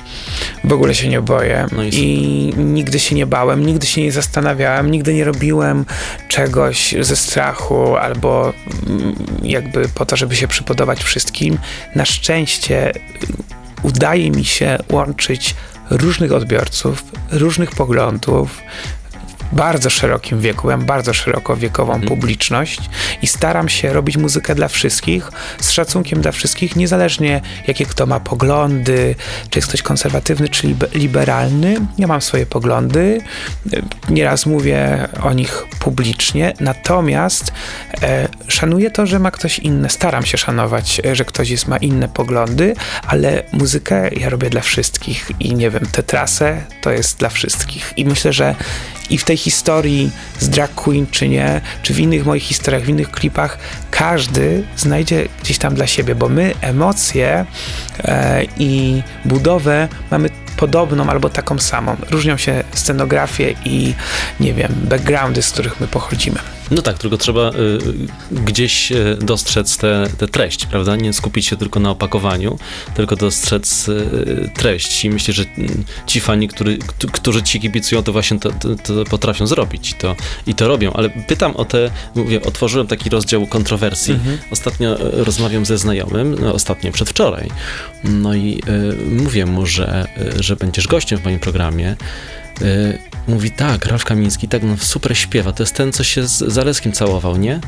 W ogóle się nie boję no i, i nigdy się nie bałem, nigdy się nie zastanawiałem, nigdy nie robiłem czegoś ze strachu albo mm, jakby po to, żeby się przypodobać wszystkim. Na szczęście udaje mi się łączyć różnych odbiorców, różnych poglądów, bardzo szerokim wieku, mam bardzo szerokowiekową mhm. publiczność i staram się robić muzykę dla wszystkich, z szacunkiem dla wszystkich, niezależnie jakie kto ma poglądy, czy jest ktoś konserwatywny, czy liberalny. Ja mam swoje poglądy, nieraz mówię o nich publicznie, natomiast e, szanuję to, że ma ktoś inne, staram się szanować, e, że ktoś jest, ma inne poglądy, ale muzykę ja robię dla wszystkich i nie wiem, tę trasę to jest dla wszystkich i myślę, że i w tej historii z drag queen, czy nie, czy w innych moich historiach, w innych klipach, każdy znajdzie gdzieś tam dla siebie, bo my emocje e, i budowę mamy podobną albo taką samą. Różnią się scenografie i, nie wiem, backgroundy, z których my pochodzimy. No tak, tylko trzeba y, gdzieś y, dostrzec tę treść, prawda? Nie skupić się tylko na opakowaniu, tylko dostrzec y, treść. I myślę, że mm, ci fani, który, którzy ci kibicują, to właśnie to, to, to, potrafią zrobić to, i to robią. Ale pytam o te, mówię, otworzyłem taki rozdział kontrowersji. Mhm. Ostatnio y, rozmawiam ze znajomym, no, ostatnio przedwczoraj, no i y, mówię mu, że, y, że będziesz gościem w moim programie. Mówi tak, Ralf Kamiński, tak, no super śpiewa, to jest ten, co się z Zaleskim całował, nie?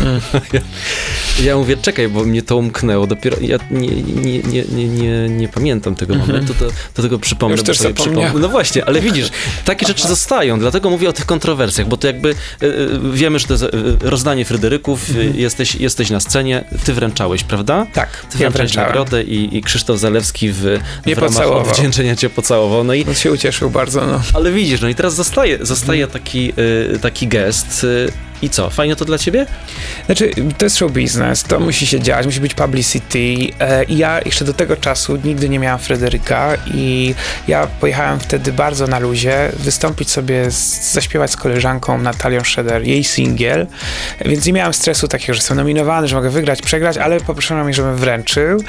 ja, ja mówię, czekaj, bo mnie to umknęło, dopiero, ja nie, nie, nie, nie, nie, nie pamiętam tego momentu, to, to tego przypomnę. Już też przypomnę. No właśnie, ale widzisz, takie rzeczy zostają, dlatego mówię o tych kontrowersjach, bo to jakby y, y, wiemy, że to jest y, rozdanie Fryderyków, y, jesteś, jesteś na scenie, ty wręczałeś, prawda? Tak, Ty wręczałeś nagrodę i, i Krzysztof Zalewski w, w ramach pocałował. odwdzięczenia cię pocałował. No i On się ucieszył bardzo, no. ale widzisz, no i teraz zostaje, zostaje taki, y, taki gest. I co, fajnie to dla ciebie? Znaczy, to jest show business, to musi się dziać, musi być publicity. E, I ja jeszcze do tego czasu nigdy nie miałam Fryderyka i ja pojechałem wtedy bardzo na luzie, wystąpić sobie, z, zaśpiewać z koleżanką Natalią Schroeder, jej singiel, więc nie miałem stresu takiego, że jestem nominowany, że mogę wygrać, przegrać, ale poproszono mnie, żebym wręczył.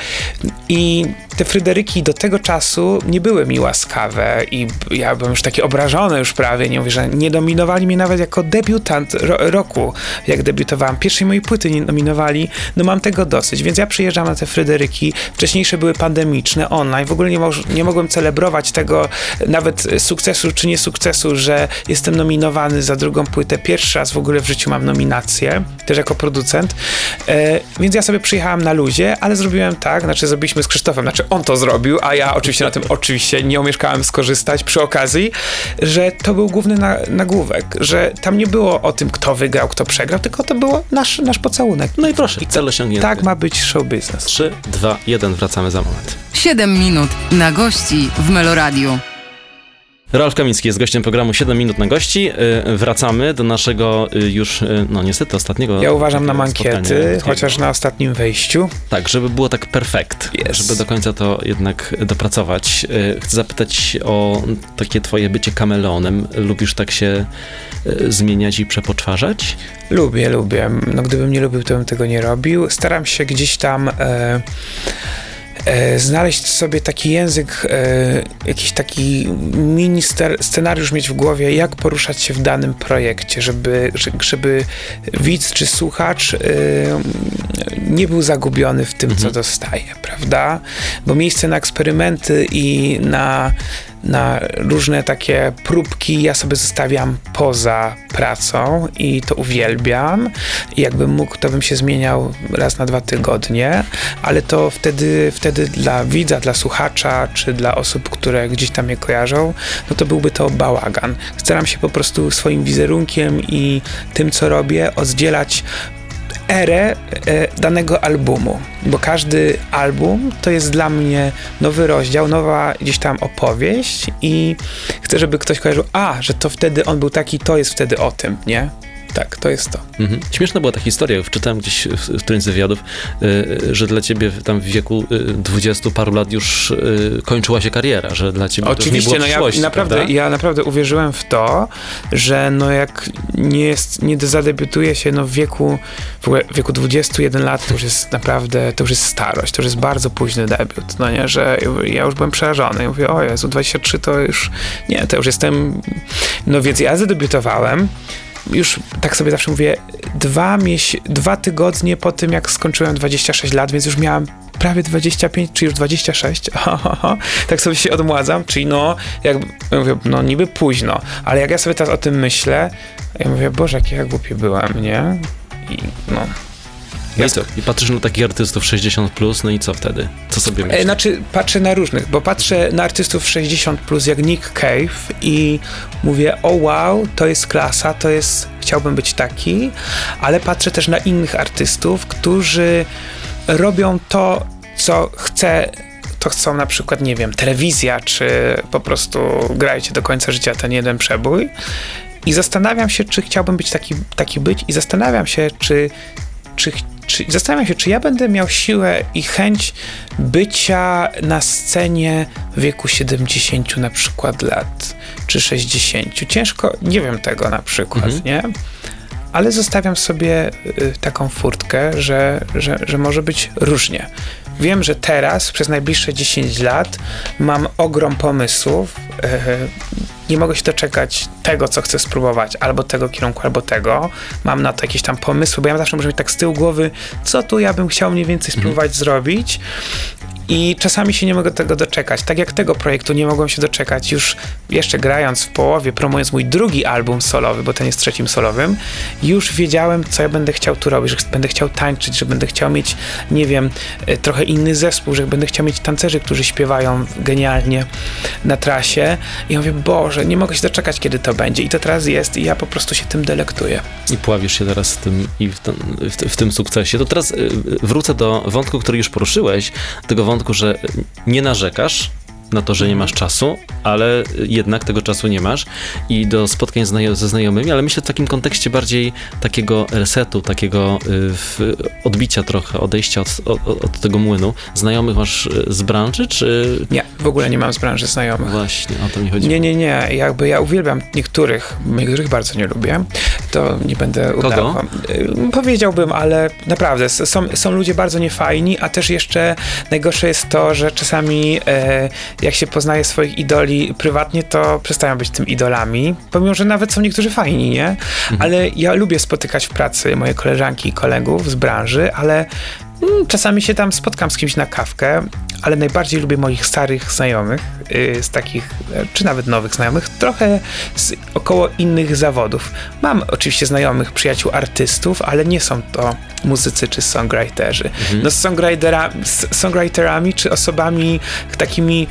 I te Fryderyki do tego czasu nie były mi łaskawe i ja byłem już taki obrażony już prawie, nie mówię, że nie nominowali mnie nawet jako debiutant ro roku, jak debiutowałam. Pierwszej mojej płyty nie nominowali, no mam tego dosyć, więc ja przyjeżdżam na te Fryderyki. Wcześniejsze były pandemiczne, online, w ogóle nie, nie mogłem celebrować tego nawet sukcesu czy nie sukcesu, że jestem nominowany za drugą płytę. Pierwszy raz w ogóle w życiu mam nominację, też jako producent, e, więc ja sobie przyjechałem na luzie, ale zrobiłem tak, znaczy zrobiliśmy z Krzysztofem, znaczy on to zrobił, a ja oczywiście na tym oczywiście nie omieszkałem skorzystać przy okazji, że to był główny na, nagłówek, że tam nie było o tym, kto wygrał, kto przegrał, tylko to było nasz, nasz pocałunek. No i proszę, cel osiągnięty. Tak ma być show business. 3, 2, 1, wracamy za moment. 7 minut na gości w Meloradiu. Ralf Kamiński jest gościem programu 7 minut na gości. Y, Wracamy do naszego y, już, y, no niestety, ostatniego. Ja uważam na mankiety, chociaż na ostatnim wejściu. Tak, żeby było tak perfekt, Yes. żeby do końca to jednak dopracować. Chcę zapytać o takie twoje bycie kameleonem. Lubisz tak się zmieniać i przepoczwarzać? Lubię, lubię. No gdybym nie lubił, to bym tego nie robił. Staram się gdzieś tam e, e, znaleźć sobie taki język, e, jakiś taki mini scenariusz mieć w głowie, jak poruszać się w danym projekcie, żeby, że- żeby widz czy słuchacz e, nie był zagubiony w tym, co dostaje, prawda? Bo miejsce na eksperymenty i na na różne takie próbki ja sobie zostawiam poza pracą i to uwielbiam. I jakbym mógł, to bym się zmieniał raz na dwa tygodnie, ale to wtedy, wtedy dla widza, dla słuchacza, czy dla osób, które gdzieś tam mnie kojarzą, no to byłby to bałagan. Staram się po prostu swoim wizerunkiem i tym, co robię, oddzielać erę e, danego albumu, bo każdy album to jest dla mnie nowy rozdział, nowa gdzieś tam opowieść i chcę, żeby ktoś kojarzył, a, że to wtedy on był taki, to jest wtedy o tym, nie? Tak, to jest to. Mhm. Śmieszna była ta historia, wczytałem gdzieś w, w którymś z wywiadów, y, że dla ciebie tam w wieku y, dwudziestu paru lat już y, kończyła się kariera, że dla ciebie to już nie Oczywiście, było no ja naprawdę, prawda? ja naprawdę uwierzyłem w to, że no jak nie jest, nie zadebiutuje się no w wieku, w wieku 21 lat, to już jest naprawdę, to już jest starość, to już jest bardzo późny debiut, no nie, że ja już byłem przerażony, ja mówię, o Jezu, 23 to już, nie, to już jestem, no więc ja zadebiutowałem, już tak sobie zawsze mówię, dwa, miesi- dwa tygodnie po tym, jak skończyłem 26 lat, więc już miałem prawie 25, czy już 26, tak sobie się odmładzam, czyli no, jak ja mówię, no niby późno, ale jak ja sobie teraz o tym myślę, ja mówię, Boże, jaki ja głupi byłem, nie? I no. No i co? I patrzysz na takich artystów 60+, plus, no i co wtedy? Co sobie E, myślisz? znaczy, patrzę na różnych, bo patrzę na artystów 60 plus jak Nick Cave i mówię, o wow, to jest klasa, to jest, chciałbym być taki, ale patrzę też na innych artystów, którzy robią to, co chce to chcą na przykład, nie wiem, telewizja, czy po prostu grajcie do końca życia ten jeden przebój. I zastanawiam się, czy chciałbym być taki, taki być, i zastanawiam się, czy, czy, czy zastanawiam się, czy ja będę miał siłę i chęć bycia na scenie w wieku 70 na przykład lat, czy 60. Ciężko, nie wiem tego na przykład, Mhm. nie? Ale zostawiam sobie y, taką furtkę, że, że, że może być różnie. Wiem, że teraz, przez najbliższe 10 lat, mam ogrom pomysłów. e, nie mogę się doczekać tego, co chcę spróbować, albo tego kierunku, albo tego. Mam na to jakieś tam pomysły, bo ja zawsze muszę mieć tak z tyłu głowy, co tu ja bym chciał mniej więcej spróbować zrobić. I czasami się nie mogę tego doczekać. Tak jak tego projektu nie mogłem się doczekać już jeszcze grając w połowie, promując mój drugi album solowy, bo ten jest trzecim solowym, już wiedziałem, co ja będę chciał tu robić, że będę chciał tańczyć, że będę chciał mieć, nie wiem, e, trochę inny zespół, że będę chciał mieć tancerzy, którzy śpiewają genialnie na trasie. I mówię, Boże, nie mogę się doczekać, kiedy to będzie. I to teraz jest i ja po prostu się tym delektuję. I pławisz się teraz w tym, i w, ten, w, w tym sukcesie. To teraz y, wrócę do wątku, który już poruszyłeś, tego wątku, że nie narzekasz, na to, że nie masz czasu, ale jednak tego czasu nie masz i do spotkań ze znajomymi, ale myślę w takim kontekście bardziej takiego resetu, takiego y, odbicia trochę, odejścia od, od, od, tego młynu. Znajomych masz y, z branży, czy... Nie, w ogóle nie mam z branży znajomych. Właśnie, o to mi chodzi. Nie, nie, nie, jakby ja uwielbiam niektórych, niektórych bardzo nie lubię, to nie będę Kogo? Y, powiedziałbym, ale naprawdę, są, są ludzie bardzo niefajni, a też jeszcze najgorsze jest to, że czasami e, jak się poznaje swoich idoli prywatnie, to przestają być tym idolami, pomimo, że nawet są niektórzy fajni, nie? Mhm. Ale ja lubię spotykać w pracy moje koleżanki i kolegów z branży, ale czasami się tam spotkam z kimś na kawkę, ale najbardziej lubię moich starych znajomych, yy, z takich, e, czy nawet nowych znajomych, trochę z około innych zawodów. Mam oczywiście znajomych, przyjaciół artystów, ale nie są to muzycy czy songwriterzy. Mhm. No z, songwritera, z songwriterami czy osobami takimi,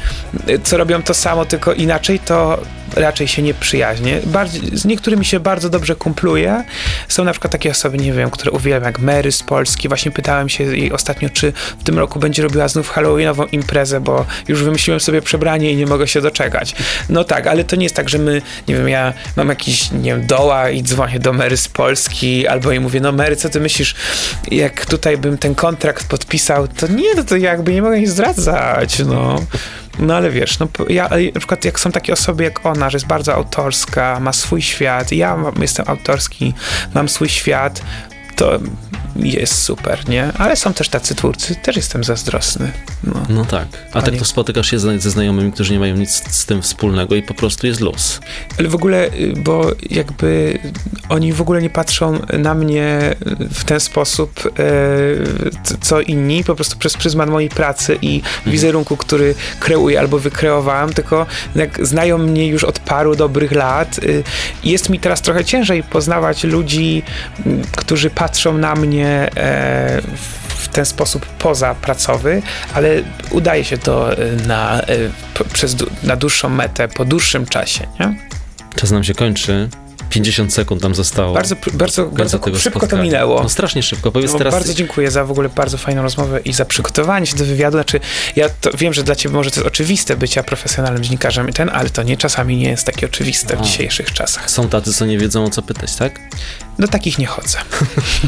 y, co robią to samo, tylko inaczej, to raczej się nie przyjaźnię. Bardziej, z niektórymi się bardzo dobrze kumpluję. Są na przykład takie osoby, nie wiem, które uwielbiam, jak Mary z Polski. Właśnie pytałem się jej ostatnio, czy w tym roku będzie robiła znów Halloweenową imprezę, bo już wymyśliłem sobie przebranie i nie mogę się doczekać. No tak, ale to nie jest tak, że my, nie wiem, ja mam jakiś, nie wiem, doła i dzwonię do Mary z Polski, albo jej mówię, no Mary, co ty myślisz, jak tutaj bym ten kontrakt podpisał, to nie, to, to jakby nie mogę jej zdradzać, no. No ale wiesz, no ja na przykład jak są takie osoby jak ona, że jest bardzo autorska, ma swój świat, ja jestem autorski, mam swój świat, to jest super, nie? Ale są też tacy twórcy, też jestem zazdrosny. No, no tak. A Panie... tak to spotykasz się ze znajomymi, którzy nie mają nic z tym wspólnego i po prostu jest luz. Ale w ogóle, y, bo jakby oni w ogóle nie patrzą na mnie w ten sposób, e, co inni, po prostu przez pryzmat mojej pracy i mhm. wizerunku, który kreuję albo wykreowałem, tylko jak znają mnie już od paru dobrych lat, y, jest mi teraz trochę ciężej poznawać ludzi, którzy patrzą na mnie e, w ten sposób pozapracowy, ale udaje się to e, na, e, przez, na dłuższą metę, po dłuższym czasie. Nie? Czas nam się kończy. 50 sekund nam zostało. Bardzo, bardzo, bardzo szybko spotkania. to minęło. No strasznie szybko. Powiedz no, teraz... Bardzo dziękuję za w ogóle bardzo fajną rozmowę i za przygotowanie się do wywiadu. Znaczy, ja wiem, że dla ciebie może to jest oczywiste bycia profesjonalnym dziennikarzem ten, ale to nie czasami nie jest takie oczywiste w dzisiejszych czasach. Są tacy, co nie wiedzą o co pytać, tak? Do takich nie chodzę.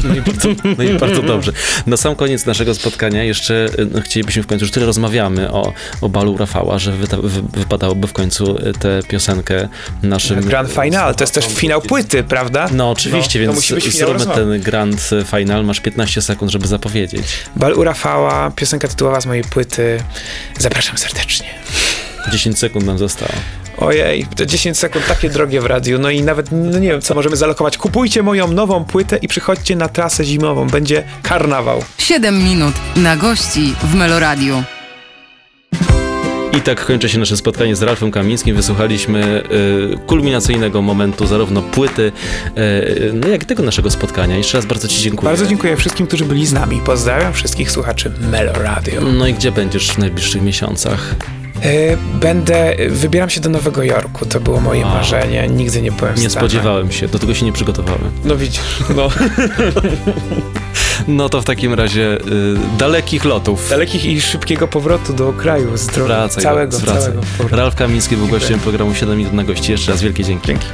No i bardzo, no i bardzo dobrze. Na sam koniec naszego spotkania jeszcze no, chcielibyśmy w końcu, już tyle rozmawiamy o, o balu Rafała, że wy, wy, wypadałoby w końcu tę piosenkę naszym... Grand Final, to jest też finał płyty, prawda? No oczywiście, no, więc zróbmy ten Grand Final. Masz 15 sekund, żeby zapowiedzieć. Bal u Rafała, piosenka tytułowa z mojej płyty. Zapraszam serdecznie. 10 sekund nam zostało. Ojej, te 10 sekund takie drogie w radiu. No i nawet no nie wiem, co możemy zalokować. Kupujcie moją nową płytę i przychodźcie na trasę zimową. Będzie karnawał. 7 minut na gości w Meloradiu. I tak kończy się nasze spotkanie z Ralfem Kamińskim. Wysłuchaliśmy y, kulminacyjnego momentu zarówno płyty, y, no jak i tego naszego spotkania. Jeszcze raz bardzo Ci dziękuję. Bardzo dziękuję wszystkim, którzy byli z nami. Pozdrawiam wszystkich słuchaczy Meloradio. No i gdzie będziesz w najbliższych miesiącach? E, będę, wybieram się do Nowego Jorku, to było moje marzenie, nigdy nie byłem Nie spodziewałem się, do tego się nie przygotowałem. No widzisz, no. no to w takim razie y, dalekich lotów. Dalekich i szybkiego powrotu do kraju, zdrowia, całego, całego. Ralf Kamiński był gościem programu 7 minut na gości. Jeszcze raz wielkie dzięki. Dzięki.